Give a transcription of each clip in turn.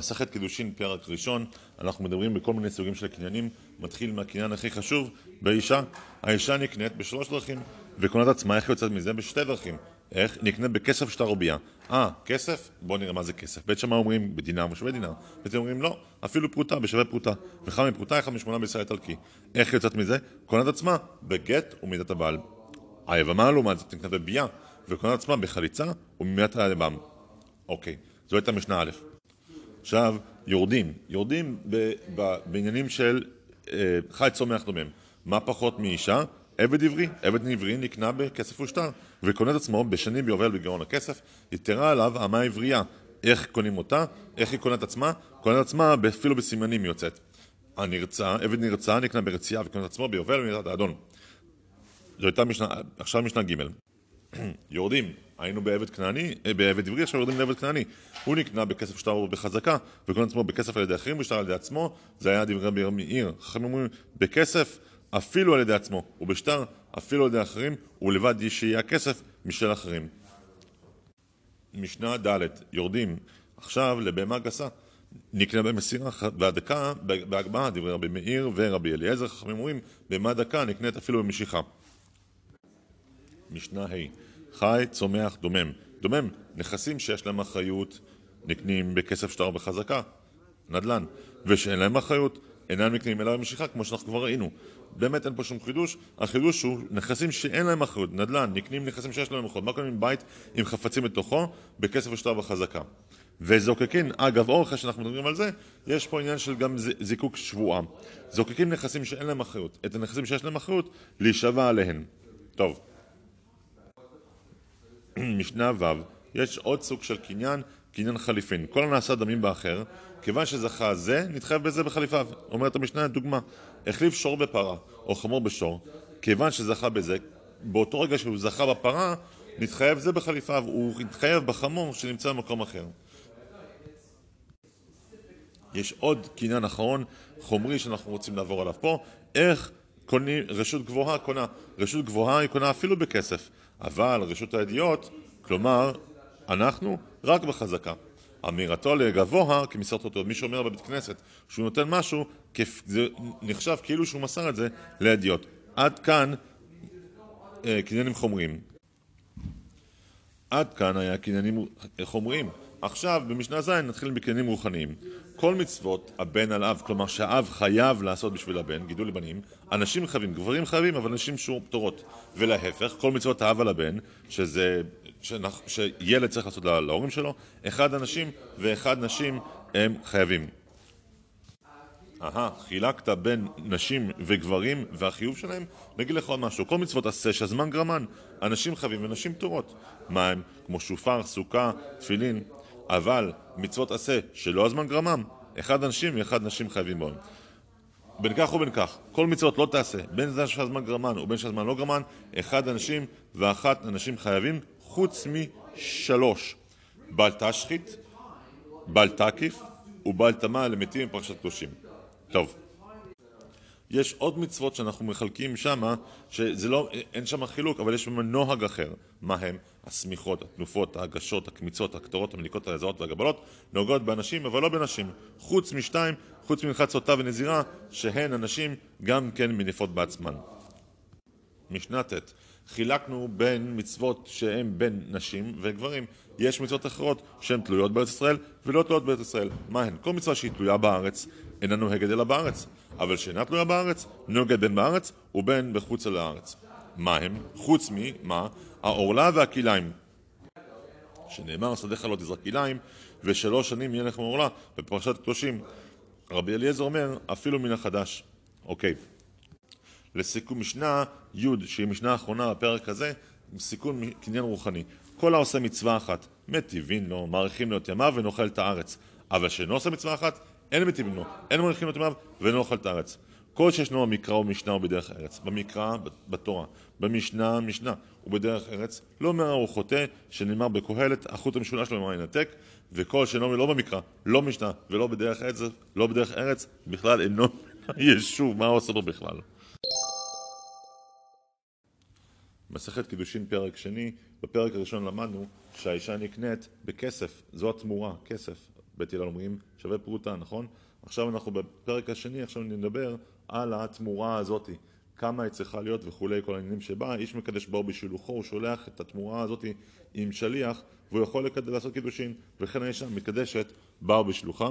מסכת קידושין פרק ראשון, אנחנו מדברים בכל מיני סוגים של קניינים, מתחיל מהקניין הכי חשוב, באישה. האישה נקנית בשלוש דרכים, וקונת עצמה איך יוצאת מזה? בשתי דרכים. איך? נקנית בכסף שטר רובייה. אה, כסף? בואו נראה מה זה כסף. בית שמאי אומרים בדינר ושווה דינר. בית אומרים לא, אפילו פרוטה בשווה פרוטה. וכמה מפרוטה? אחד משמונה בישראל איטלקי. איך יוצאת מזה? קונת עצמה בגט ומידת הבעל. היבמה לעומת זאת נקנית בבייה, וקונת עצמה בחליצה ומידת היבם. אוקיי, זו הייתה משנה א'. עכשיו, יורדים, יורדים בעניינים של אה, חי צומח דומם. מה פחות מאישה? עבד עברי, עבד עברי נקנה בכסף ושטר, וקונה את עצמו בשנים ביובל בגאון הכסף, יתרה עליו אמה עברייה. איך קונים אותה? איך היא קונה את עצמה? קונה את עצמה אפילו בסימנים יוצאת. הנרצע, עבד נרצע נקנה ברצייה וקונה את עצמו ביובל במידת האדון. זו הייתה משנה, עכשיו משנה ג' יורדים, היינו בעבד כנעני, אה, בעבד עברי, עכשיו יורדים לעבד כנעני. הוא נקנה בכסף שטר ובחזקה, וקונה עצמו בכסף על ידי אחרים ושטר על ידי עצמו, זה היה דברי רבי מאיר. חכמים אומרים, בכסף אפילו על ידי עצמו, ובשטר אפילו על ידי אחרים, ולבד שיהיה הכסף משל אחרים. משנה ד' יורדים עכשיו לבהמה גסה. נקנה במסירה והדקה בהגבהה, דברי רבי מאיר ורבי אליעזר, חכמים אומרים, בהמה דקה נקנית אפילו במשיכה. משנה ה' חי, צומח, דומם. דומם, נכסים שיש להם אחריות נקנים בכסף שטר בחזקה, נדל"ן, ושאין להם אחריות אינם נקנים אלא במשיכה, כמו שאנחנו כבר ראינו. באמת אין פה שום חידוש, החידוש הוא נכסים שאין להם אחריות, נדל"ן, נקנים נכסים שיש להם אחריות, מה קונים בית עם חפצים בתוכו בכסף ושטר בחזקה. וזוקקין, אגב אור, אחרי שאנחנו מדברים על זה, יש פה עניין של גם זיקוק שבועה. זוקקים נכסים שאין להם אחריות, את הנכסים שיש להם אחריות, להישבע עליהן. טוב. משנה ו', יש עוד סוג של קניין, קניין חליפין. כל הנעשה דמים באחר, כיוון שזכה זה, נתחייב בזה בחליפיו. אומרת המשנה, דוגמה, החליף שור בפרה, או חמור בשור, כיוון שזכה בזה, באותו רגע שהוא זכה בפרה, נתחייב זה בחליפיו, הוא נתחייב בחמור שנמצא במקום אחר. יש עוד קניין אחרון, חומרי, שאנחנו רוצים לעבור עליו פה, איך קונים, רשות גבוהה קונה, רשות גבוהה היא קונה אפילו בכסף, אבל רשות הידיעות, כלומר, אנחנו רק בחזקה. אמירתו לגבוה כמסרת אותו. מי שאומר בבית כנסת שהוא נותן משהו, זה נחשב כאילו שהוא מסר את זה לידיעות. עד כאן אה, קניינים חומריים. עד כאן היה קניינים חומריים. עכשיו, במשנה ז' נתחיל בקניינים רוחניים. כל מצוות הבן על אב, כלומר שהאב חייב לעשות בשביל הבן, גידול לבנים, אנשים חייבים, גברים חייבים, אבל נשים שור פטורות. ולהפך, כל מצוות האב על הבן, שזה, שנח, שילד צריך לעשות להורים שלו, אחד אנשים ואחד נשים הם חייבים. אהה, חילקת בין נשים וגברים והחיוב שלהם? נגיד לך עוד משהו, כל מצוות עשה שהזמן גרמן, אנשים חייבים ונשים פטורות. מה הם? כמו שופר, סוכה, תפילין, אבל מצוות עשה שלא הזמן גרמם, אחד אנשים ואחד נשים חייבים בהם. בין כך ובין כך, כל מצוות לא תעשה, בין זה שהזמן גרמן ובין שהזמן לא גרמן, אחד אנשים ואחת אנשים חייבים, חוץ משלוש. בל תשחית, בל תקיף ובל תמה למתים מפרשת קדושים. טוב. יש עוד מצוות שאנחנו מחלקים שמה, שזה לא, אין שם חילוק, אבל יש שם נוהג אחר. מה הם? השמיכות, התנופות, ההגשות, הקמיצות, הקטורות, המליקות, האזהרות והגבלות, נוגעות באנשים, אבל לא בנשים. חוץ משתיים, חוץ מנחת סוטה ונזירה, שהן הנשים גם כן מניפות בעצמן. משנה ט' חילקנו בין מצוות שהן בין נשים וגברים. יש מצוות אחרות שהן תלויות בארץ ישראל ולא תלויות בארץ ישראל. מה הן? כל מצווה שהיא תלויה בארץ אינה נוהגת אלא בארץ, אבל שאינה תלויה בארץ נוהגת בין בארץ ובין בחוץ על הארץ. מה הם? חוץ ממה? העורלה והכיליים. שנאמר שדיך לא תזרק כיליים ושלוש שנים יהיה לך מעורלה בפרשת קדושים. רבי אליעזר אומר אפילו מן החדש. אוקיי. לסיכום משנה י' שהיא משנה האחרונה בפרק הזה, סיכון קניין רוחני. כל העושה מצווה אחת, מטיבין לו, מאריכים לו את ימיו ונאכל את הארץ. אבל שאינו עושה מצווה אחת, אין מטיבין לו, אין מאריכים לו את ימיו ואינו אוכל את הארץ. כל שישנו במקרא ובמשנה ובדרך ארץ, במקרא בתורה, במשנה משנה ובדרך ארץ, לא אומר הוא חוטא, שנאמר בקהלת, החוט המשולש לא ינתק, וכל שאינו לא במקרא, לא משנה ולא בדרך ארץ, לא בדרך ארץ, בכלל אינו ישוב, מה עושה לו בכלל? מסכת קידושין פרק שני, בפרק הראשון למדנו שהאישה נקנית בכסף, זו התמורה, כסף. בית הלל אומרים שווה פרוטה, נכון? עכשיו אנחנו בפרק השני, עכשיו נדבר על התמורה הזאתי. כמה היא צריכה להיות וכולי, כל העניינים שבה, איש מקדש באו בשילוחו, הוא שולח את התמורה הזאת עם שליח, והוא יכול לקד... לעשות קידושין, וכן האישה מקדשת באו בשלוחה.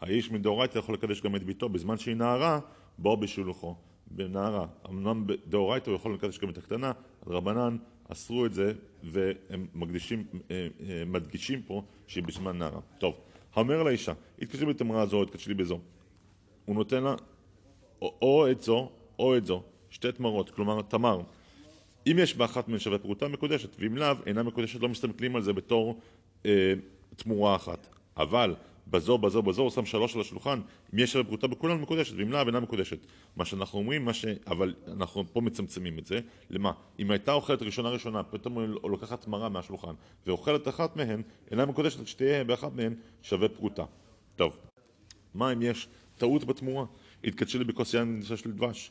האיש מדאורייתא יכול לקדש גם את ביתו, בזמן שהיא נערה, באו בשילוחו. בנערה, אמנם בדאורייתא הוא יכול לקדש גם את הקטנה, רבנן אסרו את זה, והם מקדישים, אה, אה, מדגישים פה שהיא בזמן נערה. טוב, האומר לאישה, התקשרי בתמרה זו, התקשרי בזו. הוא נותן לה או, או את זו או את זו, שתי תמרות, כלומר תמר. אם יש באחת מהן שווה פרוטה מקודשת, ואם לאו אינה מקודשת לא מסתכלים על זה בתור אה, תמורה אחת. אבל בזו, בזו, בזו, הוא שם שלוש על השולחן, אם יש שווה פרוטה בכולן מקודשת, ואם לאו אינה מקודשת. מה שאנחנו אומרים, מה ש... אבל אנחנו פה מצמצמים את זה, למה? אם הייתה אוכלת ראשונה ראשונה, פתאום היא לוקחת תמרה מהשולחן, ואוכלת אחת מהן, אינה מקודשת, שתהיה באחת מהן שווה פרוטה. טוב, מה אם יש טעות בתמורה? התקדשי לי בכוס יין של דבש,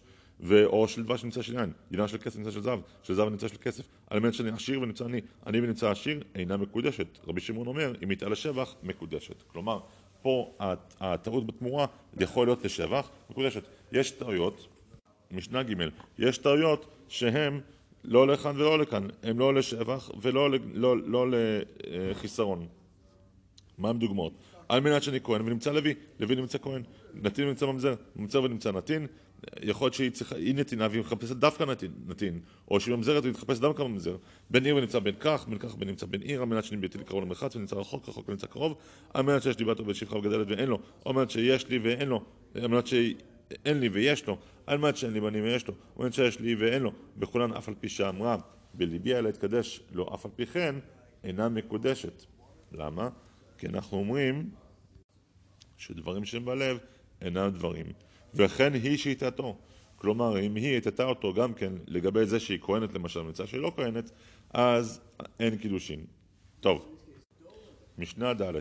או של דבש נמצא של יין, דינה של כסף נמצא של זהב, של זהב נמצא של כסף, על מנת שאני עשיר ונמצא אני, אני ונמצא עשיר אינה מקודשת. רבי שמעון אומר, אם יתעלה לשבח, מקודשת. כלומר, פה הטעות בתמורה יכול להיות לשבח, מקודשת. יש טעויות, משנה ג', יש טעויות שהן לא לכאן ולא לכאן, הן לא לשבח ולא לא, לא לחיסרון. מה הם דוגמאות? על מנת שאני כהן ונמצא לוי, לוי נמצא כהן, נתין ונמצא ממזר, ממזר ונמצא נתין, יכול להיות שהיא צריכה, היא נתינה והיא מחפשת דווקא נתין, נתין או שהיא ממזרת והיא מתחפשת דווקא ממזר, בין עיר ונמצא בין כך, בין כך ונמצא בין עיר, על מנת שאני ביתי קרוב למרחץ ונמצא רחוק, רחוק ונמצא קרוב, על מנת שיש לי בת עובד שפחה וגדלת ואין לו, על מנת שיש לי ואין לו, על מנת שאין לי ויש לו, על מנת שאין לי בנים ויש לו, על מנת שיש לי ואין לו, בכולן אף על פי שאמרה בליבי אלא אתקדש לו אף על פי כן אינה מקודשת. למה? כי אנחנו אומרים שדברים שהם בלב אינם דברים. וכן היא שהטעתו. כלומר, אם היא הטעתה אותו גם כן לגבי זה שהיא כהנת למשל, מצד שהיא לא כהנת, אז אין קידושין. טוב, משנה ד'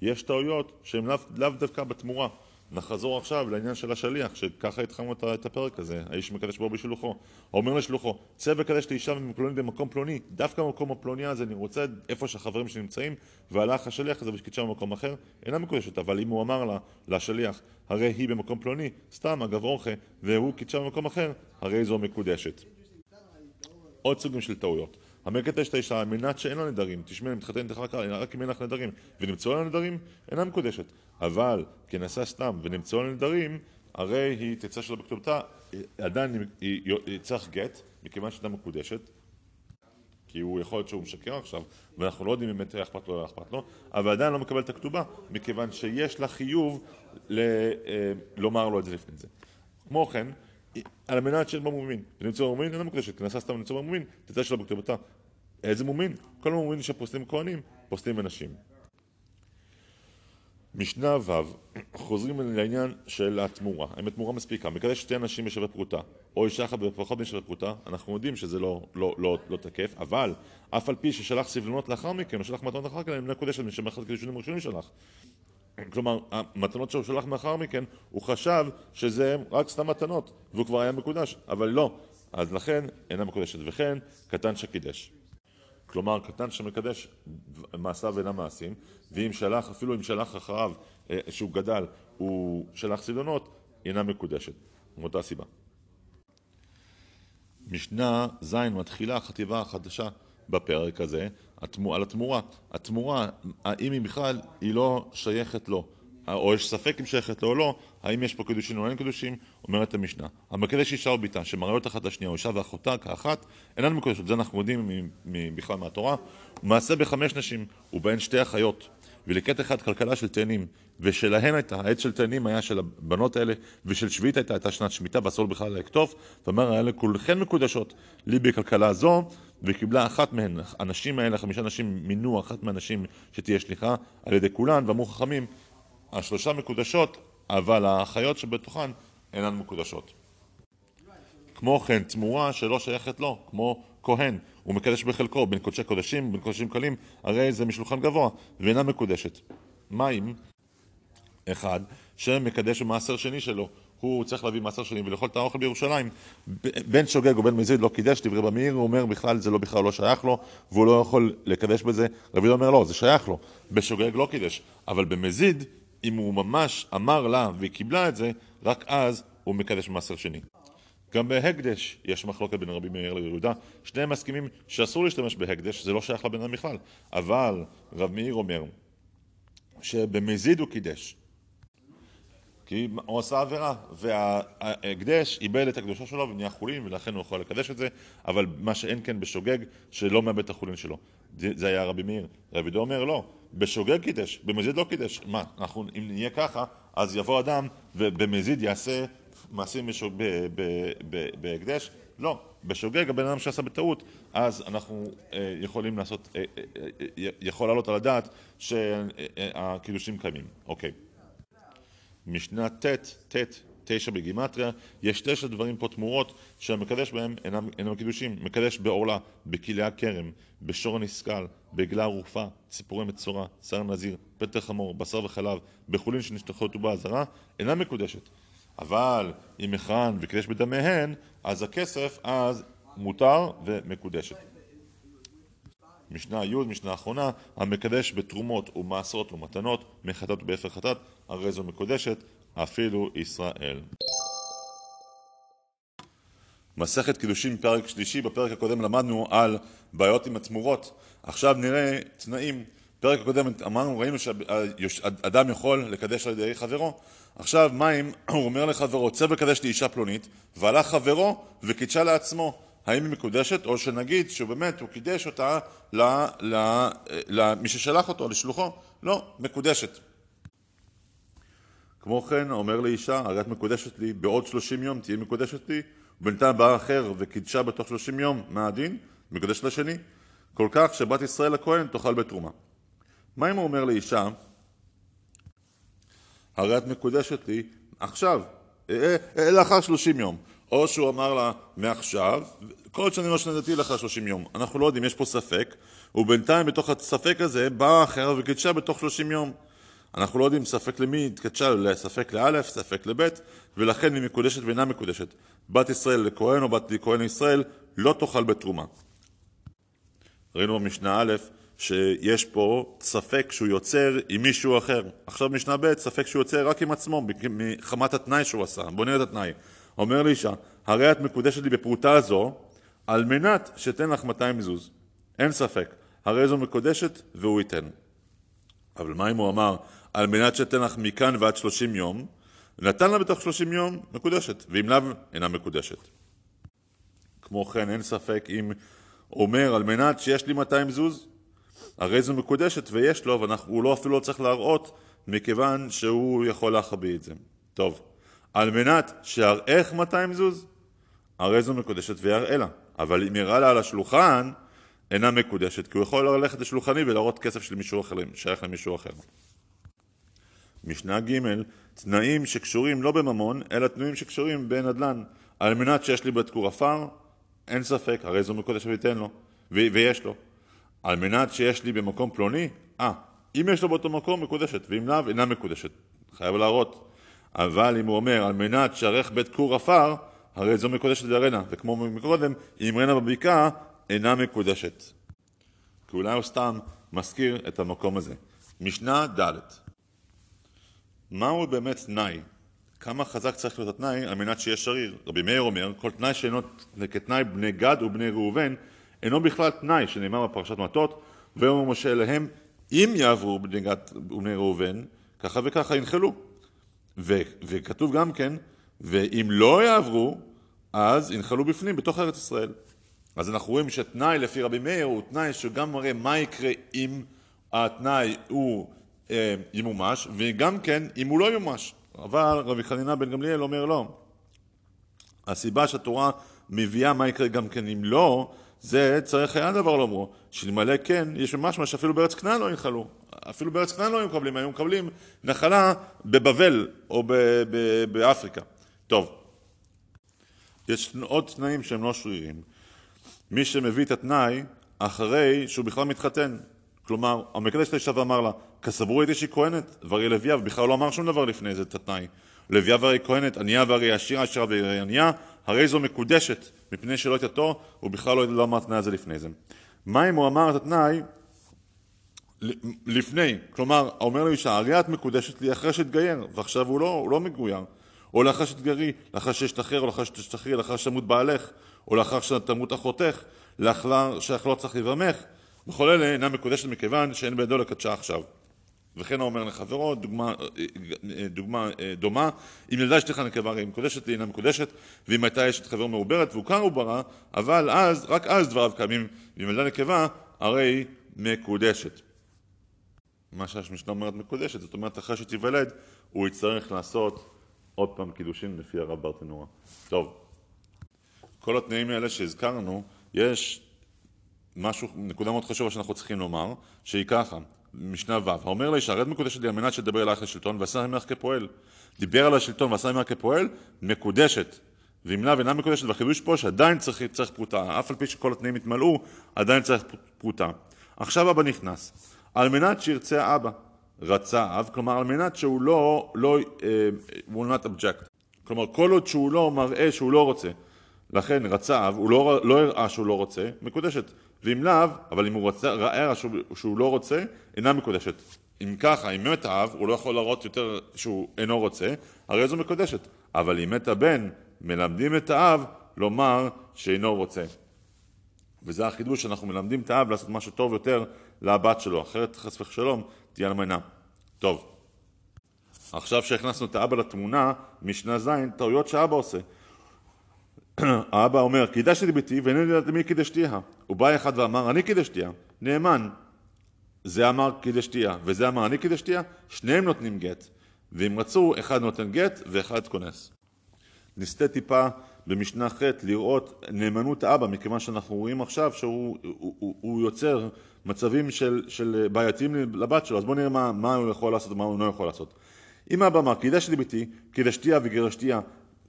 יש טעויות שהן לאו דווקא בתמורה. נחזור עכשיו לעניין של השליח, שככה התחלנו את הפרק הזה, האיש מקדש בו בשלוחו. אומר לשלוחו, צא וקדש לאישה פלוני במקום פלוני, דווקא במקום הפלוני הזה, אני רוצה איפה שהחברים שנמצאים, והלך השליח הזה וקידשה במקום אחר, אינה מקודשת, אבל אם הוא אמר לה, לשליח, הרי היא במקום פלוני, סתם אגב אורחה, והוא קידשה במקום אחר, הרי זו מקודשת. עוד סוגים של טעויות. המקדש את האישה על מנת שאין לה נדרים, תשמעי, אני מתחתנת לך רק אם אין לך נדרים, ונמצאו לה נדרים, אינה מקודשת. אבל כנסה סתם ונמצאו לה נדרים, הרי היא תצא שלו בכתובתה, עדיין היא, צריך גט, מכיוון שהייתה מקודשת, כי הוא יכול להיות שהוא משקר עכשיו, ואנחנו לא יודעים אם באמת אכפת לו או לא אכפת לו, אבל עדיין לא מקבל את הכתובה, מכיוון שיש לה חיוב ל, אה, לומר לו את זה לפני זה. כמו כן, על מנת שאין בה מומין. ונמצא במומין אינה מקודשת, כנסה סתם ונמצא במומין, תצא שלו בכתובתה. איזה מומין? כל המומין שפוסלים כהנים, פוסלים אנשים. משנה ו', חוזרים לעניין של התמורה. האם התמורה מספיקה? מקדש שתי אנשים בשווה פרוטה, או אישה אחת בפחות משווה פרוטה, אנחנו יודעים שזה לא, לא, לא, לא תקף, אבל אף על פי ששלח סבלונות לאחר מכן, או שלח מתנות לאחר מכן, הם לא קודשת משם אחד קידושונים ראשונים שלח. כלומר, המתנות שהוא שלח מאחר מכן, הוא חשב שזה רק סתם מתנות, והוא כבר היה מקודש, אבל לא. אז לכן אינה מקודשת, וכן קטן שקידש. כלומר, קטן שמקדש מעשיו אינם מעשים, ואם שלח, אפילו אם שלח אחריו אה, שהוא גדל, הוא שלח סילונות, אינה מקודשת, מאותה סיבה. משנה ז' מתחילה החטיבה החדשה בפרק הזה, על התמורה. התמורה, האם היא בכלל, היא לא שייכת לו, או יש ספק אם שייכת לו או לא, האם יש פה קידושים או אין קידושים, אומרת המשנה. המקדש אישה או ביתה שמראיות אחת לשנייה, או אישה ואחותה כאחת, אינן מקודשות. זה אנחנו יודעים בכלל מהתורה. מעשה בחמש נשים, ובהן שתי אחיות, ולקט אחד כלכלה של תאנים, ושלהן הייתה, העץ של תאנים היה של הבנות האלה, ושל שביעית הייתה, הייתה שנת שמיטה, ואסור בכלל לקטוף, ואמר, האלה כולכן מקודשות לי בכלכלה זו, וקיבלה אחת מהן, הנשים האלה, חמישה נשים מינו אחת מהנשים שתהיה שליחה על ידי כולן, ואמרו חכמים, השלושה מקודשות, אבל האחיות שבתוכן אינן מקודשות. כמו כן, תמורה שלא שייכת לו, כמו כהן, הוא מקדש בחלקו, בין קודשי קודשים, בין קודשים קלים, הרי זה משולחן גבוה, ואינה מקודשת. מים, אחד, שמקדש במעשר שני שלו, הוא צריך להביא מעשר שני ולאכול את האוכל בירושלים. בין שוגג ובין מזיד לא קידש, דברי רבי מאיר, הוא אומר בכלל זה לא בכלל לא שייך לו, והוא לא יכול לקדש בזה. רבי אומר לא, זה שייך לו. בשוגג לא קידש, אבל במזיד, אם הוא ממש אמר לה והיא קיבלה את זה, רק אז הוא מקדש מעשר שני. גם בהקדש יש מחלוקת בין רבי מאיר ליהודה, שניהם מסכימים שאסור להשתמש בהקדש, זה לא שייך לבן אדם בכלל. אבל רב מאיר אומר שבמזיד הוא קידש, כי הוא עשה עבירה, וההקדש איבד את הקדושה שלו ונהיה חולין ולכן הוא יכול לקדש את זה, אבל מה שאין כן בשוגג, שלא מאבד את החולין שלו. זה היה רבי מאיר. רבי דו אומר לא, בשוגג קידש, במזיד לא קידש. מה, אנחנו, אם נהיה ככה, אז יבוא אדם ובמזיד יעשה מעשים בהקדש? לא. בשוגג הבן אדם שעשה בטעות, אז אנחנו אה, יכולים לעשות, אה, אה, יכול לעלות על הדעת שהקידושים קיימים. אוקיי. משנה ט', ט', תשע בגימטריה, יש תשע דברים פה תמורות שהמקדש בהם אינם, אינם קידושים. מקדש בעורלה, בכלאי הכרם, בשור הנסכל, בעגלה ערופה, ציפורי מצורע, שר נזיר, פטר חמור, בשר וחלב, בחולין שנשתכו טובה זרה, אינה מקודשת. אבל אם מכרן וקידש בדמיהן, אז הכסף אז מותר ומקודשת. משנה י', משנה אחרונה, המקדש בתרומות ומעשרות ומתנות, מחטאת ובאפר חטאת, הרי זו מקודשת, אפילו ישראל. מסכת קידושין פרק שלישי, בפרק הקודם למדנו על בעיות עם התמורות, עכשיו נראה תנאים. פרק הקודם אמרנו, ראינו שאדם יכול לקדש על ידי חברו. עכשיו, מה אם הוא אומר לחברו, צא וקדש לי אישה פלונית, והלך חברו וקידשה לעצמו. האם היא מקודשת, או שנגיד שהוא באמת, הוא קידש אותה למי ששלח אותו, לשלוחו? לא, מקודשת. כמו כן, אומר לאישה, הרי את מקודשת לי, בעוד שלושים יום תהיי מקודשת לי, ובינתיים בא אחר וקידשה בתוך שלושים יום, מה הדין? מקודשת לשני. כל כך שבת ישראל הכהן תאכל בתרומה. מה אם הוא אומר לאישה, הרי את מקודשת לי עכשיו, אה, אה, לאחר שלושים יום. או שהוא אמר לה מעכשיו, כל שאני לא שנדתי לאחר שלושים יום. אנחנו לא יודעים, יש פה ספק, ובינתיים בתוך הספק הזה באה אחר וקידשה בתוך שלושים יום. אנחנו לא יודעים ספק למי התקדשה, ספק לאלף, ספק לבית, ולכן היא מקודשת ואינה מקודשת. בת ישראל לכהן או בת כהן לישראל לא תאכל בתרומה. ראינו במשנה א' שיש פה ספק שהוא יוצר עם מישהו אחר. עכשיו משנה ב', ספק שהוא יוצר רק עם עצמו, מחמת התנאי שהוא עשה. בוא נראה את התנאי. אומר לאישה, הרי את מקודשת לי בפרוטה הזו, על מנת שתן לך 200 מזוז. אין ספק, הרי זו מקודשת והוא ייתן. אבל מה אם הוא אמר, על מנת לך מכאן ועד 30 יום, נתן לה בתוך 30 יום, מקודשת, ואם לאו, אינה מקודשת. כמו כן, אין ספק אם אומר, על מנת שיש לי 200 זוז, הרי זו מקודשת ויש לו, והוא לא אפילו לא צריך להראות, מכיוון שהוא יכול להחביא את זה. טוב, על מנת שיראך 200 זוז, הרי זו מקודשת ויראה לה. אבל אם יראה לה על השולחן, אינה מקודשת, כי הוא יכול ללכת לשולחני ולהראות כסף של מישהו אחר, שייך למישהו אחר. משנה ג' תנאים שקשורים לא בממון, אלא תנאים שקשורים בנדל"ן. על מנת שיש לי בת כור עפר, אין ספק, הרי זו מקודשת וייתן לו, ויש לו. על מנת שיש לי במקום פלוני, אה, אם יש לו באותו מקום, מקודשת, ואם לאו, אינה מקודשת. חייב להראות. אבל אם הוא אומר, על מנת שערך בית כור עפר, הרי זו מקודשת לרנה, וכמו מקודם, אם רנה בבקעה, אינה מקודשת. כי אולי הוא סתם מזכיר את המקום הזה. משנה ד' מהו באמת תנאי? כמה חזק צריך להיות התנאי על מנת שיהיה שריר? רבי מאיר אומר, כל תנאי שאינו כתנאי בני גד ובני ראובן, אינו בכלל תנאי שנאמר בפרשת מטות, ואומר משה אליהם, אם יעברו בני גד ובני ראובן, ככה וככה ינחלו. ו- וכתוב גם כן, ואם לא יעברו, אז ינחלו בפנים, בתוך ארץ ישראל. אז אנחנו רואים שתנאי לפי רבי מאיר הוא תנאי שגם מראה מה יקרה אם התנאי הוא ימומש, וגם כן אם הוא לא ימומש. אבל רבי חנינה בן גמליאל אומר לא. הסיבה שהתורה מביאה מה יקרה גם כן אם לא, זה צריך היה דבר לאמרו, שאלמלא כן, יש ממש מה שאפילו בארץ כנען לא ינחלו. אפילו בארץ כנען לא היו מקבלים, היו מקבלים נחלה בבבל או באפריקה. טוב, יש עוד תנאים שהם לא שרירים. מי שמביא את התנאי אחרי שהוא בכלל מתחתן. כלומר, המקדש לאישה ואמר לה, כסברו הייתי שהיא כהנת, דברי לוויה, ובכלל לא אמר שום דבר לפני זה את התנאי. לביאה והרי כהנת, ענייה והרי עשירה, עשירה והרי ענייה, הרי זו מקודשת, מפני שלא הייתה הוא בכלל לא, לא אמר את התנאי הזה לפני זה. מה אם הוא אמר את התנאי לפני, כלומר, אומר לאישה, הרי את מקודשת לי אחרי שתגייר, ועכשיו הוא לא, הוא לא מגויר, או לאחר שתגיירי, לאחר שתשתחרר, או לאחר שתשתחררי, לאחר שתמות בעלך, או לאחר שתמות אחותך, לאחר שאך לא צריך לבמך, בכל אלה אינה מקודשת מכיוון שאין בידו לקדשה עכשיו. וכן הוא אומר לחברו, דוגמה, דוגמה דומה, אם ילדה אשתך נקבה הרי היא מקודשת, היא אינה מקודשת, ואם הייתה אשת חבר מעוברת והוכר עוברה, אבל אז, רק אז דבריו קיימים, ואם ילדה נקבה, הרי היא מקודשת. מה שהמשנה אומרת מקודשת, זאת אומרת אחרי שתיוולד הוא יצטרך לעשות עוד פעם קידושין לפי הרב ברטנורה. טוב, כל התנאים האלה שהזכרנו, יש משהו, נקודה מאוד חשובה שאנחנו צריכים לומר, שהיא ככה, משנה ו', האומר לאישה, רד מקודשת לי על מנת שתדבר אלייך לשלטון ועשה עמך כפועל. דיבר על השלטון ועשה עמך כפועל, מקודשת. ואם לאו אינה מקודשת והחידוש פה שעדיין צריך, צריך פרוטה, אף על פי שכל התנאים התמלאו, עדיין צריך פרוטה. עכשיו אבא נכנס. על מנת שירצה האבא. רצה אב, כלומר על מנת שהוא לא, לא, uh, will not object. כלומר כל עוד שהוא לא מראה שהוא לא רוצה. לכן רצה אב, הוא לא, לא הראה שהוא לא רוצה, מקודשת. ואם לאו, אבל אם הוא רצה, ראה שהוא, שהוא לא רוצה, אינה מקודשת. אם ככה, אם מת האב, הוא לא יכול להראות יותר שהוא אינו רוצה, הרי זו מקודשת. אבל אם מת הבן, מלמדים את האב לומר שאינו רוצה. וזה החידוש שאנחנו מלמדים את האב לעשות משהו טוב יותר לבת שלו, אחרת חס ושלום תהיה אלמנה. טוב, עכשיו שהכנסנו את האבא לתמונה, משנה ז', טעויות שאבא עושה. האבא אומר, קידשתי ביתי ואינני יודעת למי קידשתיה. הוא בא אחד ואמר, אני קידשתיה, נאמן. זה אמר קידשתיה, וזה אמר אני קידשתיה, שניהם נותנים גט. ואם רצו, אחד נותן גט ואחד כונס. נסתה טיפה במשנה ח' לראות נאמנות האבא, מכיוון שאנחנו רואים עכשיו שהוא הוא, הוא, הוא יוצר מצבים של, של בעייתיים לבת שלו, אז בואו נראה מה, מה הוא יכול לעשות ומה הוא לא יכול לעשות. אם אבא אמר, קידשתי ביתי, קידשתיה וגירשתיה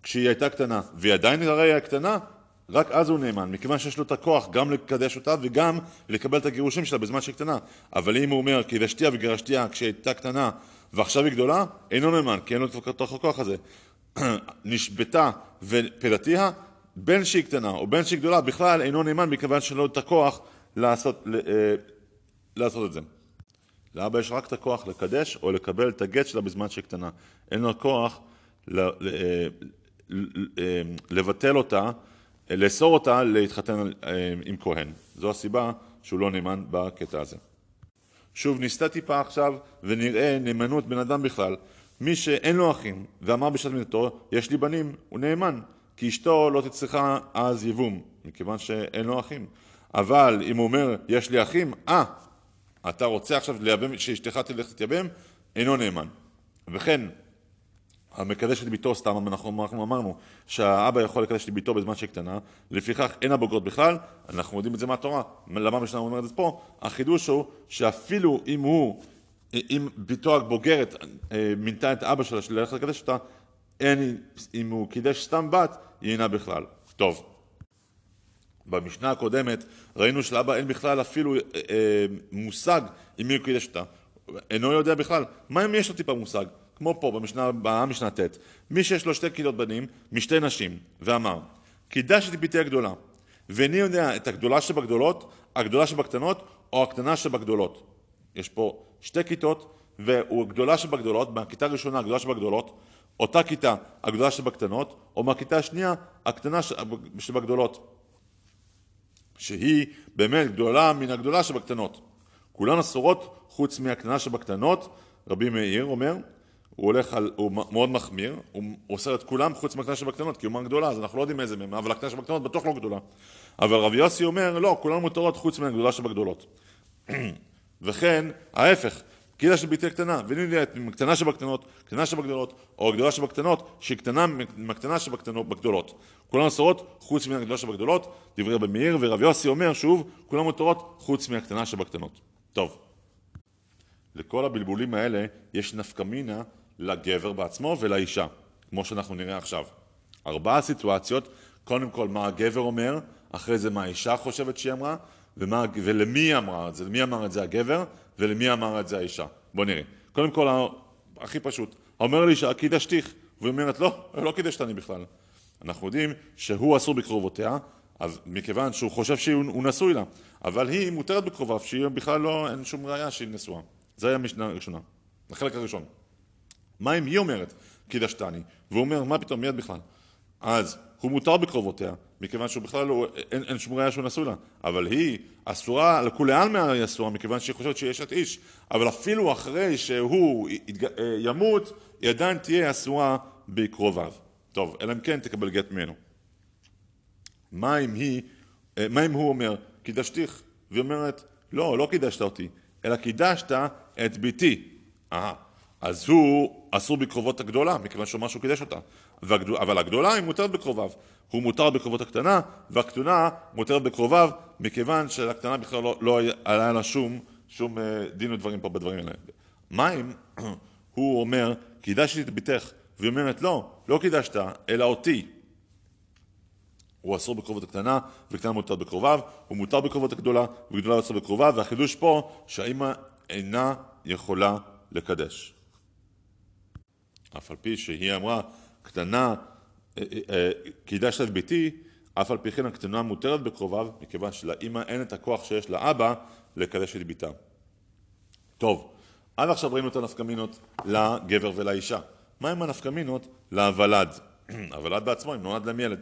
כשהיא הייתה קטנה, והיא עדיין הרי הייתה קטנה, רק אז הוא נאמן, מכיוון שיש לו את הכוח גם לקדש אותה וגם לקבל את הגירושים שלה בזמן שהיא קטנה. אבל אם הוא אומר, קידשתיה וגירשתיה כשהיא הייתה קטנה ועכשיו היא גדולה, אינו נאמן, כי אין לו את הכוח הזה. נשבתה ופדתיה, בין שהיא קטנה או בין שהיא גדולה, בכלל אינו נאמן מכיוון שאין לו את הכוח לעשות, אה, לעשות את זה. לאבא יש רק את הכוח לקדש או לקבל את הגט שלה בזמן שהיא קטנה. אין לו כוח אה, אה, לבטל אותה, לאסור אותה להתחתן עם כהן. זו הסיבה שהוא לא נאמן בקטע הזה. שוב, נסתה טיפה עכשיו ונראה נאמנות בן אדם בכלל. מי שאין לו אחים ואמר בשעת מידתו, יש לי בנים, הוא נאמן, כי אשתו לא תצריכה אז יבום, מכיוון שאין לו אחים. אבל אם הוא אומר, יש לי אחים, אה, אתה רוצה עכשיו שאשתך תלך להתייבם, אינו נאמן. וכן, המקדש את ביתו סתם, אנחנו, אנחנו אמרנו שהאבא יכול לקדש את ביתו בזמן שהיא קטנה, לפיכך אין הבוגרות בכלל, אנחנו יודעים את זה מהתורה, למה משנה אומרת את זה פה? החידוש הוא שאפילו אם הוא, אם ביתו הבוגרת אה, מינתה את אבא שלה ללכת לקדש אותה, אין, אם הוא קידש סתם בת, היא אינה בכלל. טוב. במשנה הקודמת ראינו שלאבא אין בכלל אפילו אה, אה, מושג עם מי הוא קידש אותה. אינו יודע בכלל. מה אם יש לו טיפה מושג? כמו פה במשנה הבאה, משנה ט', מי שיש לו שתי כיתות בנים משתי נשים, ואמר, קידש את ביתי הגדולה, ואיני יודע את הגדולה שבגדולות, הגדולה שבקטנות, או הקטנה שבגדולות. יש פה שתי כיתות, והוא הגדולה שבגדולות, מהכיתה הראשונה הגדולה שבגדולות, אותה כיתה הגדולה שבקטנות, או מהכיתה השנייה הקטנה שבגדולות. שהיא באמת גדולה מן הגדולה שבקטנות. כולן אסורות חוץ מהקטנה שבקטנות, רבי מאיר אומר, הוא הולך על, הוא מאוד מחמיר, הוא אוסר את כולם חוץ מהקטנה שבקטנות, כי הוא אומר גדולה, אז אנחנו לא יודעים איזה מהם, אבל הקטנה שבקטנות בטוח לא גדולה. אבל רבי יוסי אומר, לא, כולן מותרות חוץ מהגדולה שבגדולות. וכן, ההפך, קידה של ביתי קטנה, ואני את הקטנה שבקטנות, קטנה שבגדולות, או הגדולה שבקטנות, שהיא קטנה מהקטנה שבגדולות. כולן אסורות חוץ מהגדולה שבגדולות, דברי רבי מאיר, ורבי יוסי אומר שוב, כולן מותרות חוץ מהקטנה שבקטנות. טוב, לכל הבלבולים האלה יש נפקא מינה לגבר בעצמו ולאישה, כמו שאנחנו נראה עכשיו. ארבעה סיטואציות, קודם כל מה הגבר אומר, אחרי זה מה האישה חושבת שהיא אמרה, ומה, ולמי היא אמרה את זה, למי אמר את זה הגבר, ולמי אמר את זה האישה. בוא נראה. קודם כל, הכי פשוט, אומר לאישה, קידשתיך, והיא אומרת, לא, לא קידש אותני בכלל. אנחנו יודעים שהוא אסור בקרובותיה, אז מכיוון שהוא חושב שהוא נשוי לה, אבל היא מותרת בקרוביו, שהיא בכלל לא, אין שום ראייה שהיא נשואה. זה היה המשנה הראשונה, החלק הראשון. מה אם היא אומרת, קידשתני, והוא אומר, מה פתאום, מיד בכלל? אז הוא מותר בקרובותיה, מכיוון שהוא בכלל לא, אין, אין שום ראייה שהוא נשוי לה, אבל היא אסורה, לכולי עלמא היא אסורה, מכיוון שהיא חושבת שהיא אשת איש, אבל אפילו אחרי שהוא יתג... אה, ימות, היא עדיין תהיה אסורה בקרוביו. טוב, אלא אם כן תקבל גט ממנו. מה אם היא, אה, מה אם הוא אומר, קידשתיך? והיא אומרת, לא, לא קידשת אותי, אלא קידשת את ביתי. אה, אז הוא אסור בקרובות הגדולה, מכיוון שהוא אמר שהוא קידש אותה. והגדול, אבל הגדולה היא מותרת בקרוביו. הוא מותר בקרובות הקטנה, והקטנה מותרת בקרוביו, מכיוון שלקטנה בכלל לא, לא היה לה שום, שום אה, דין ודברים פה בדברים האלה. מה אם הוא אומר, קידשתי את ביתך, והיא אומרת, לא, לא קידשת, אלא אותי. הוא אסור בקרובות הקטנה, וקטנה מותרת בקרוביו, הוא מותר בקרובות הגדולה, וגדולה אסור בקרוביו, והחידוש פה, שהאימא אינה יכולה לקדש. אף על פי שהיא אמרה, קטנה, אה, אה, אה, קידשת את ביתי, אף על פי כן הקטנה מותרת בקרוביו, מכיוון שלאימא אין את הכוח שיש לאבא לקדש את ביתה. טוב, עד עכשיו ראינו את הנפקמינות לגבר ולאישה. מה עם הנפקמינות לוולד? הוולד בעצמו, אם נולד להם ילד.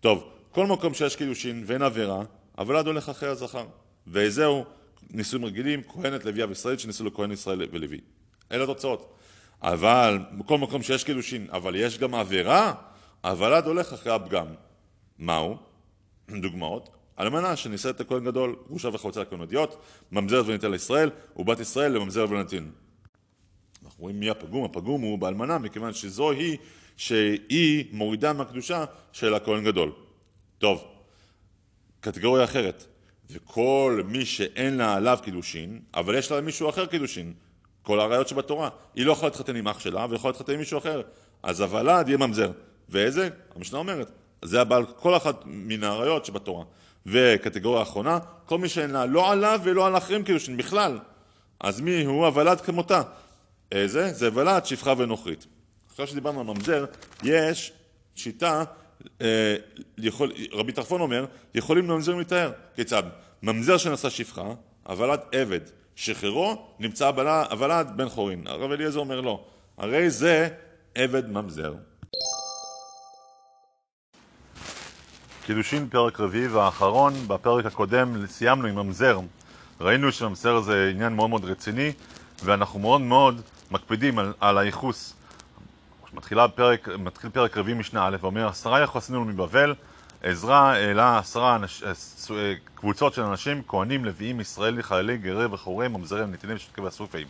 טוב, כל מקום שיש קידושין ואין עבירה, הוולד הולך אחרי הזכר. וזהו, נישואים רגילים, כהנת לוויה וישראל שנישאו לכהן ישראל ולוי. אלה התוצאות. אבל בכל מקום שיש קידושין, אבל יש גם עבירה, הוולד הולך אחרי הפגם. מהו? דוגמאות. אלמנה את הכהן גדול, גרושה וחוצה לכהנותיות, ממזרת וניתן לישראל, ובת ישראל לממזר ונתין. אנחנו רואים מי הפגום, הפגום הוא באלמנה, מכיוון שזו היא שהיא מורידה מהקדושה של הכהן גדול. טוב, קטגוריה אחרת, וכל מי שאין לה עליו קידושין, אבל יש לה מישהו אחר קידושין, כל הראיות שבתורה. היא לא יכולה להתחתן עם אח שלה ויכולה להתחתן עם מישהו אחר. אז הוולד יהיה ממזר. ואיזה? המשנה אומרת. זה הבעל כל אחת מן הראיות שבתורה. וקטגוריה אחרונה, כל מי שאין לה לא עליו ולא על אחרים קידושין בכלל. אז מי הוא הוולד כמותה? איזה? זה ולד, שפחה ונוכרית. אחרי שדיברנו על ממזר, יש שיטה, אה, יכול, רבי טרפון אומר, יכולים ממזרים להתאר. כיצד? ממזר שנשא שפחה, הוולד עבד. שחררו, נמצא הוולד בן חורין. הרב אליעזר אומר לא, הרי זה עבד ממזר. קידושין פרק רביעי והאחרון, בפרק הקודם סיימנו עם ממזר. ראינו שממזר זה עניין מאוד מאוד רציני, ואנחנו מאוד מאוד מקפידים על, על הייחוס. מתחיל פרק, רביעי משנה א' ואומר עשרה יחסנו מבבל עזרא העלה עשרה אה, אה, קבוצות של אנשים, כהנים, לוויים, ישראלי, חיילי, גרי וחורי, ממזרים, נתינים, שתקי ואסופים.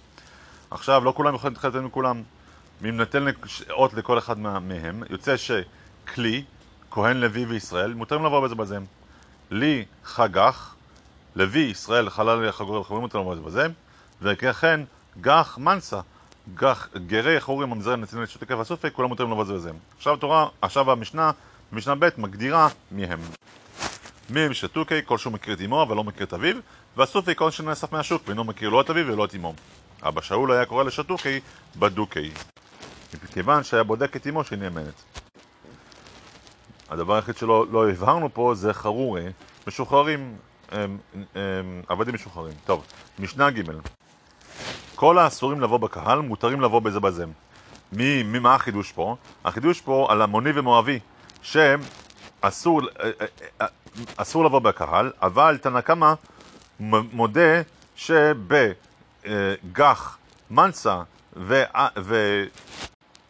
עכשיו, לא כולם יכולים להתחיל לתת כולם. אם ניתן אות לכל אחד מהם, יוצא שכלי, כהן, לוי וישראל, מותרים לבוא בזה בזה. לי חגך, לוי, ישראל, חלל חגורי וחורים, מותרים לבוא בזה בזה, וכן גח מנסה, גח, גרי, חורים, ממזרים, נתינים, שתקי ואסופי, כולם מותרים לבוא בזה בזה. עכשיו התורה, עכשיו המשנה משנה ב' מגדירה מי הם. מי הם שתוקי, כל שהוא מכיר את אמו אבל לא מכיר את אביו, והסופי כל שנאסף מהשוק ואינו מכיר לא את אביו ולא את אמו. אבא שאול היה קורא לשתוקי בדוקי, מכיוון שהיה בודק את אמו שהיא נאמנת. הדבר היחיד שלא לא הבהרנו פה זה חרורי, משוחררים, הם, הם, עבדים משוחררים. טוב, משנה ג' כל האסורים לבוא בקהל מותרים לבוא בזה בזה. מי, מי, מה החידוש פה? החידוש פה על המוני ומואבי. שאסור אה, אה, אה, אסור לבוא בקהל, אבל תנא קמא מודה שבגח, מנסה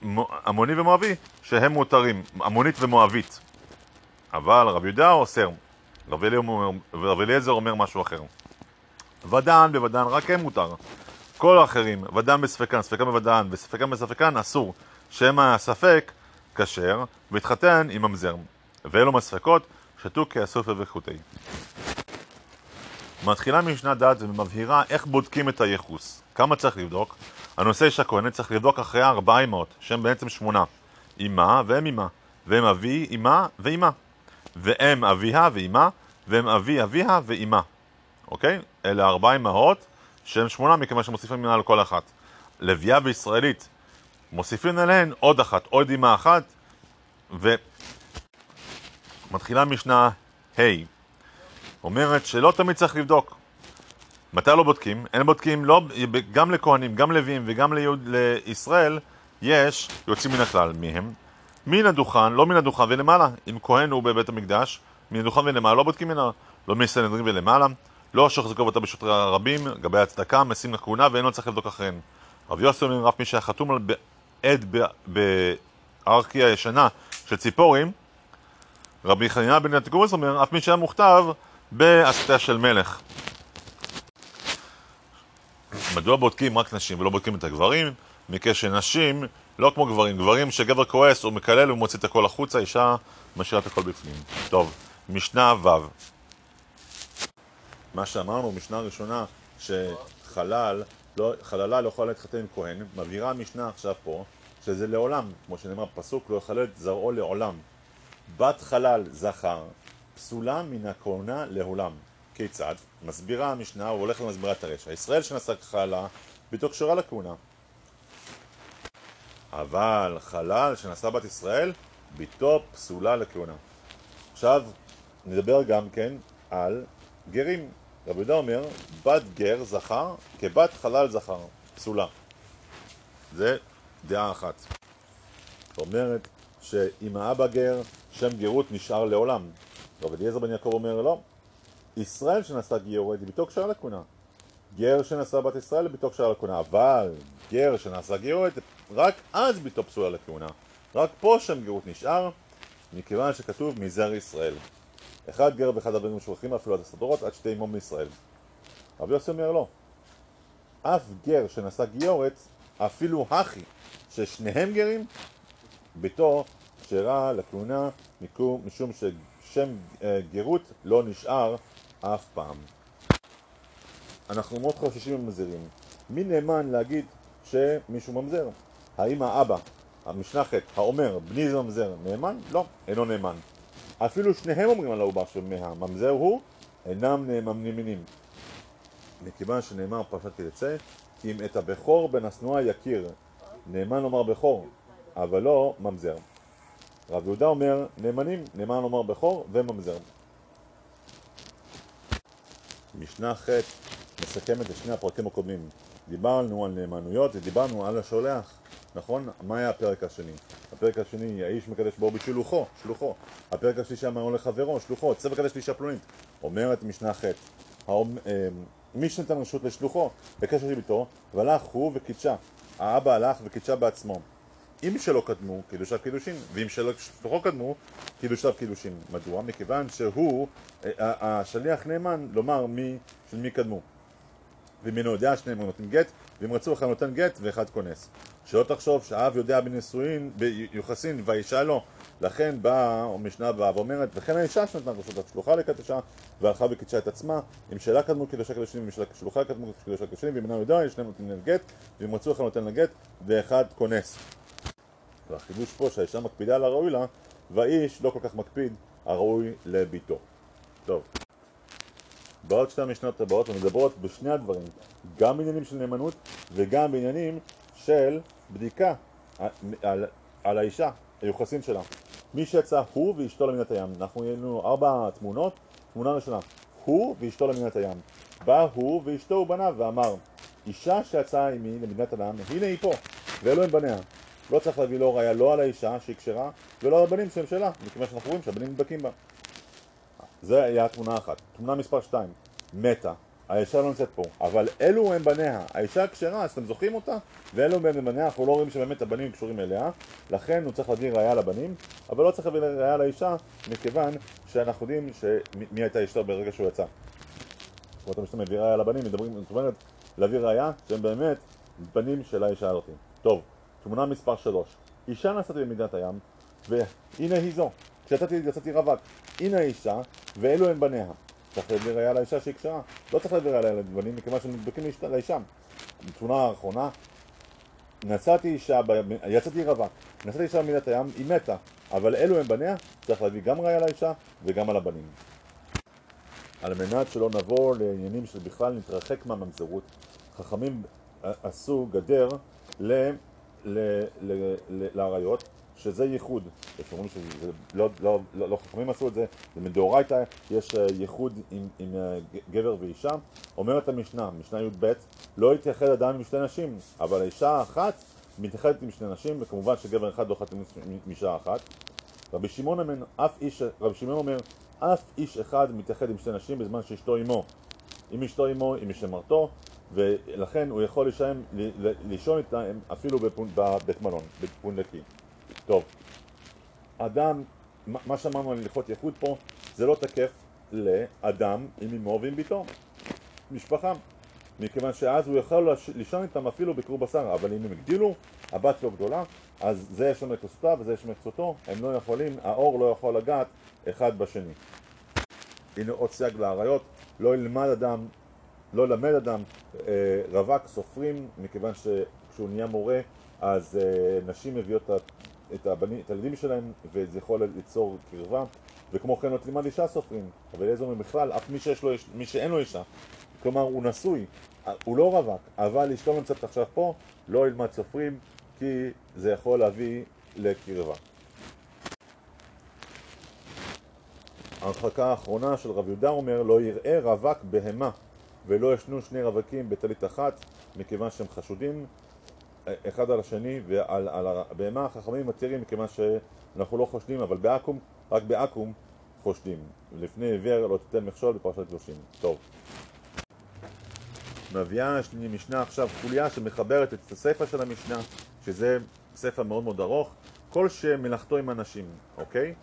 ועמוני ומואבי שהם מותרים, עמונית ומואבית. אבל רב יהודה אוסר, רב אליעזר אומר משהו אחר. ודן בוודן רק הם מותר. כל האחרים, ודן בספקן, ספקן בוודן וספקן בספקן אסור. שמא הספק כשר, והתחתן עם ממזר. ואלו מספקות, שתו כאסופי וחוטי. מתחילה משנה דת ומבהירה איך בודקים את הייחוס. כמה צריך לבדוק? הנושא של הכהנת צריך לבדוק אחרי ארבעה אמהות, שהן בעצם שמונה. אמה ואם אמה, והם אבי, אמה ואימה. ואם אביה ואימה, והם אבי אביה ואימה. אוקיי? אלה ארבע אמהות שהן שמונה מכיוון שמוסיפים מילה על כל אחת. לוויה וישראלית מוסיפים עליהן עוד אחת, עוד אימה אחת, ומתחילה משנה ה', אומרת שלא תמיד צריך לבדוק. מתי לא בודקים? אין בודקים לא, גם לכהנים, גם לוויים וגם ליהוד, לישראל יש יוצאים מן הכלל. מי הם? מן הדוכן, לא מן הדוכן ולמעלה. אם כהן הוא בבית המקדש, מן הדוכן ולמעלה לא בודקים ממנו. לא מסנהדרין ולמעלה. לא שוחזקו אותה בשוט רבים, גבי הצדקה, משים לכהונה ואינו צריך לבדוק אחריהן. רב יוסי אומר, אף מי שהיה חתום על עד בארכיה הישנה של ציפורים, רבי חנינה בן נתגורס אומר, אף מי שהיה מוכתב באסתיה של מלך. מדוע בודקים רק נשים ולא בודקים את הגברים? מקרה שנשים, לא כמו גברים, גברים שגבר כועס הוא מקלל ומוציא את הכל החוצה, אישה משאירה את הכל בפנים. טוב, משנה ו' מה שאמרנו, משנה ראשונה, שחלל, לא, חללה לא יכולה להתחתן עם כהן, מבהירה המשנה עכשיו פה, שזה לעולם, כמו שנאמר פסוק, לא יחלל את זרעו לעולם. בת חלל זכר, פסולה מן הכהונה לעולם. כיצד? מסבירה המשנה, הוא הולך ומסבירה את הרשע. ישראל שנשא חללה, בתוך קשורה לכהונה. אבל חלל שנשא בת ישראל, ביתו פסולה לכהונה. עכשיו, נדבר גם כן על גרים. רבי יהודה אומר, בת גר זכר כבת חלל זכר, פסולה. זה דעה אחת. אומרת שאם האבא גר, שם גרות נשאר לעולם. רבי אליעזר בן יעקב אומר לא, ישראל שנשא גיורת היא בתוך שער לכהונה. גר שנשא בת ישראל היא בתוך שער לכהונה, אבל גר שנשא גיורת רק אז ביתו פסולה לכהונה. רק פה שם גרות נשאר, מכיוון שכתוב מזר ישראל. אחד גר ואחד אבינו שולחים אפילו עד הסדרות עד שתי אמום מישראל. רבי יוסי אומר לא. אף גר שנשא גיורת, אפילו הכי, ששניהם גרים, ביתו כשרה לכהונה משום ששם אה, גרות לא נשאר אף פעם. אנחנו מאוד חוששים ממזרים. מי נאמן להגיד שמישהו ממזר? האם האבא, המשנה ח', האומר, בני זה ממזר, נאמן? לא, אינו נאמן. אפילו שניהם אומרים על העובר שמהממזר הוא, אינם נאמנים. מכיוון שנאמר פרשת תרצה, אם את הבכור בן השנואה יכיר, נאמן לומר בכור, אבל לא ממזר. רב יהודה אומר נאמנים, נאמן לומר בכור וממזר. משנה ח' מסכמת את שני הפרקים הקודמים. דיברנו על נאמנויות ודיברנו על השולח, נכון? מה היה הפרק השני? הפרק השני, האיש מקדש בו בשלוחו, שלוחו. הפרק השלישי אמרנו לחברו, שלוחו, צא וקדש לאישה פלונית. אומרת משנה ח' אה, מי שנתן רשות לשלוחו, בקשר לביתו, והלך הוא וקידשה. האבא הלך וקידשה בעצמו. אם שלא קדמו, קידושיו קידושין, ואם שלוחו קדמו, קידושיו קידושין. מדוע? מכיוון שהוא, אה, השליח נאמן לומר מי, של מי קדמו. ואם אינו יודע, שניהם נותנים גט, ואם רצו אחד נותן גט ואחד כונס. שלא תחשוב שהאב יודע בנישואין, ביוחסין, והאישה לא. לכן באה המשנה הבאה ואומרת, וכן האישה שנתנה רשות השלוחה לקדשה, והלכה וקידשה את עצמה, אם שאלה קדמו קידושה קדושים, שאלה שלוחה קדמו קידושה קדושים, ואם אינו יודע, שניהם נותנים גט, ואם רצו אחד נותן לגט, ואחד כונס. והחידוש פה שהאישה מקפידה על הראוי לה, והאיש לא כל כך מקפיד הראוי לביתו. טוב. בעוד שתי המשנות הבאות ומדברות בשני הדברים, גם בעניינים של נאמנות וגם בעניינים של בדיקה על, על, על האישה, היוחסין שלה. מי שיצא הוא ואשתו למדינת הים. אנחנו לנו ארבע תמונות, תמונה ראשונה, הוא ואשתו למדינת הים. בא הוא ואשתו ובניו ואמר, אישה שיצאה עמי למדינת הים, הנה היא פה, ואלו הם בניה. לא צריך להביא לו ראיה לא על האישה שהיא כשרה ולא על הבנים שהם שלה, מכיוון שאנחנו רואים שהבנים נדבקים בה. זה היה תמונה אחת. תמונה מספר 2, מתה. האישה לא נמצאת פה, אבל אלו הם בניה, האישה כשרה, אז אתם זוכרים אותה? ואלו הם בניה, אנחנו לא רואים שבאמת הבנים קשורים אליה, לכן הוא צריך להביא ראיה לבנים, אבל לא צריך להביא ראיה לאישה, מכיוון שאנחנו יודעים שמי הייתה אשתו ברגע שהוא יצא. זאת אומרת, מביא ראיה לבנים, מדברים, זאת אומרת, להביא ראיה שהם באמת בנים של האישה הזאת. טוב, תמונה מספר 3. אישה נסעתי במדינת הים, והנה היא זו. כשיצאתי, יצאתי רווק. הנה האישה, ואלו הם בניה. צריך להביא ראיה לאישה שהיא קשרה. לא צריך להביא ראיה לבנים, מכיוון שהם נדבקים לאישה. תמונה האחרונה, נסעתי אישה, יצאתי רווק, נסעתי אישה במדינת הים, היא מתה, אבל אלו הם בניה, צריך להביא גם ראיה לאישה וגם על הבנים. על מנת שלא נעבור לעניינים של בכלל נתרחק מהממזרות, חכמים עשו גדר ל... לאריות, שזה ייחוד. יש אומרים שזה לא, לא, לא, לא חכמים עשו את זה, זה מדאורייתא, יש אה, ייחוד עם, עם אה, גבר ואישה. אומרת המשנה, משנה י"ב, לא יתייחד אדם עם שתי נשים, אבל האישה האחת מתייחדת עם שתי נשים, וכמובן שגבר אחד לא חתם עם אישה אחת. רבי שמעון אומר, אף איש, רבי שמעון אומר, אף איש אחד מתייחד עם שתי נשים בזמן שאשתו עמו. אם אשתו עמו, היא משמרתו, ולכן הוא יכול לישון איתם אפילו בבית מלון, בפונדקי. טוב, אדם, מה שאמרנו על הלכות ייחוד פה, זה לא תקף לאדם עם אמו ועם ביתו, משפחה. מכיוון שאז הוא יכול לישון איתם אפילו בקרוב בשר, אבל אם הם הגדילו, הבת שלו גדולה, אז זה יש לו מכסותה וזה יש מכסותו, הם לא יכולים, האור לא יכול לגעת אחד בשני. הנה עוד סייג לאריות, לא ילמד אדם, לא ילמד אדם אה, רווק סופרים, מכיוון שכשהוא נהיה מורה אז אה, נשים מביאות את, הבנים, את הילדים שלהם וזה יכול ליצור קרבה. וכמו כן לא תלמד אישה סופרים אבל איזה אומר בכלל, אף מי, שיש לו, מי שאין לו אישה. כלומר הוא נשוי, הוא לא רווק אבל אשתו נמצאת עכשיו פה לא ילמד סופרים כי זה יכול להביא לקרבה. ההרחקה האחרונה של רב יהודה אומר לא יראה רווק בהמה ולא ישנו שני רווקים בטלית אחת מכיוון שהם חשודים אחד על השני ועל על הבהמה החכמים מתירים מכיוון שאנחנו לא חושדים אבל בעכו"ם, רק בעכו"ם חושדים. לפני עיוור לא תיתן מכשול בפרשת קדושים. טוב. מביאה משנה עכשיו חוליה שמחברת את הספר של המשנה שזה ספר מאוד מאוד ארוך. כל שמלאכתו עם אנשים, אוקיי?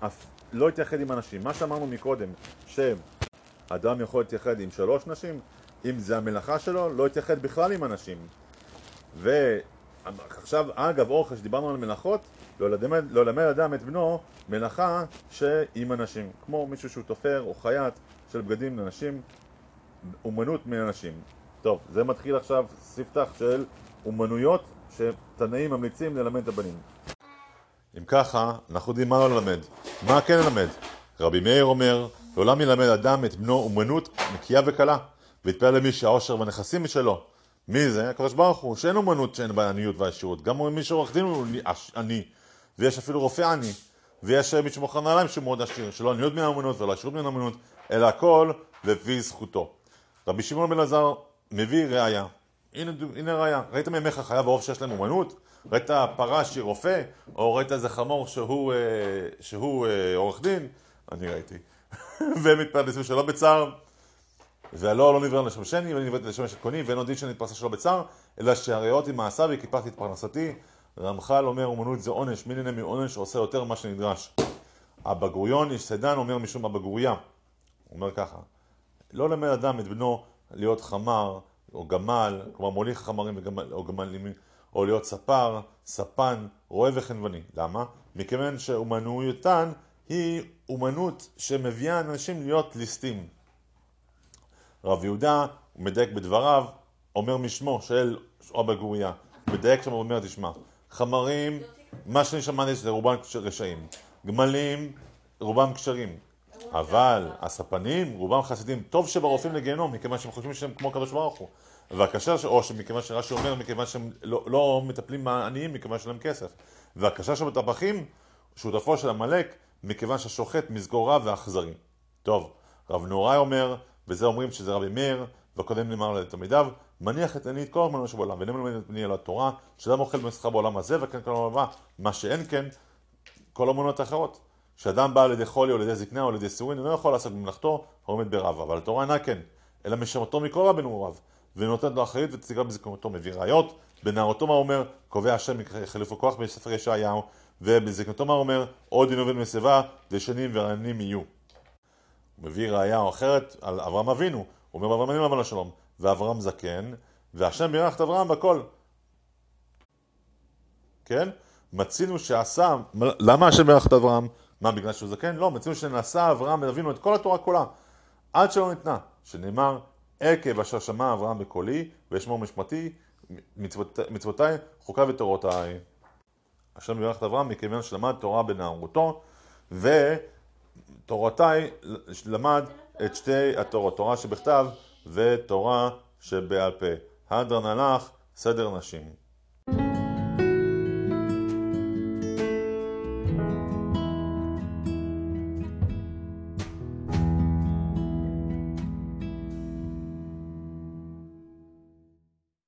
אף לא יתייחד עם אנשים. מה שאמרנו מקודם שאדם יכול להתייחד עם שלוש נשים אם זה המלאכה שלו, לא יתייחד בכלל עם אנשים ועכשיו, אגב, אורך שדיברנו על מלאכות, לא ללמד, לא ללמד אדם את בנו מלאכה שעם אנשים, כמו מישהו שהוא תופר או חייט של בגדים לנשים, אומנות מאנשים. טוב, זה מתחיל עכשיו ספתח של אומנויות שתנאים ממליצים ללמד את הבנים. אם ככה, אנחנו יודעים מה לא ללמד. מה כן ללמד? רבי מאיר אומר, לעולם ילמד אדם את בנו אומנות נקייה וקלה, ויתפלל למי שהעושר והנכסים משלו. מי זה? הקדוש ברוך הוא, שאין אומנות שאין בה עניות ועשירות. גם מי שעורך דין הוא עני, ויש אפילו רופא עני, ויש מי שמוכר נעליים שהוא מאוד עשיר, שלא עניות מן האומנות ולא עשירות מן האומנות, אלא הכל לפי זכותו. רבי שמעון בן עזר מביא ראייה. הנה, הנה ראייה. ראית מימיך חייב עוף שיש להם אומנות? ראית פרה שהיא רופא? או ראית איזה חמור שהוא, אה, שהוא אה, עורך דין? אני ראיתי. והם מתפרנסים שלא בצער. והלא לא נברא לשם שני, ואני נבראתי לשם אשת קוני, ואין עוד דין שנתפרסה שלא בצער, אלא שהריאות מעשיו וכיפרתי את פרנסתי. רמח"ל אומר, אומנות זה עונש, מי נהנה מעונש עושה יותר ממה שנדרש. הבגוריון, איש סדן, אומר משום הבגוריה. הוא אומר ככה, לא למד אדם את בנו להיות חמר או גמל, כלומר מוליך חמרים וגמל, או גמלים, או להיות ספר, ספן, רועה וחנווני. למה? מכיוון שאומנויותן היא אומנות שמביאה אנשים להיות ליסטים. רב יהודה, הוא מדייק בדבריו, אומר משמו של אבא גוריה, הוא מדייק שם, הוא אומר, תשמע, חמרים, מה שאני שמעתי זה רובם רשעים, גמלים, רובם כשרים, אבל הספנים, רובם חסידים, טוב שברופאים לגיהנום, מכיוון שהם חושבים שהם כמו הקדוש ברוך הוא. והקשר, או שמכיוון שרש"י אומר, מכיוון שהם לא, לא מטפלים בעניים, מכיוון שאין להם כסף. והקשר שבטבחים, שותפו של עמלק, מכיוון שהשוחט מסגור ואכזרי. טוב, רב נוראי אומר, וזה אומרים שזה רבי מאיר, וקודם נאמר לתלמידיו, מניח את עיני את כל המנוע שבעולם, ואינם מלמד את עיני על התורה, שאדם אוכל במשחק בעולם הזה, וכן כל העולם מה שאין כן, כל המונות האחרות. שאדם בא על ידי חולי או על ידי זקנה או על ידי סירין, אינו יכול לעסוק במלאכתו, או עומד ברב, אבל התורה אינה כן, אלא משמתו מכל רבן הוא רב, ונותנת לו אחרית ותציגה בזקנותו, מביא ראיות, בנערותו מה אומר, קובע השם חליפו כוח בספר ישעיהו, ובזקנותו מה אומר, עוד ינובן משיבה, דשנים ורענים יהיו. מביא ראייה אחרת על אברהם אבינו, הוא אומר אברהם אבינו אבל לשלום, ואברהם זקן, והשם בירך את אברהם בכל. כן? מצינו שעשה, למה השם בירך את אברהם? מה, בגלל שהוא זקן? לא, מצינו שנעשה אברהם אבינו את כל התורה כולה, עד שלא ניתנה, שנאמר, עקב אשר שמע אברהם בקולי, וישמור משפטי, מצוותיי, חוקיי ותורותיי. השם בירך את אברהם מכיוון שלמד תורה בנערותו, ו... תורותיי למד את שתי התורות, תורה שבכתב ותורה שבעל פה. הדרן הלך, סדר נשים.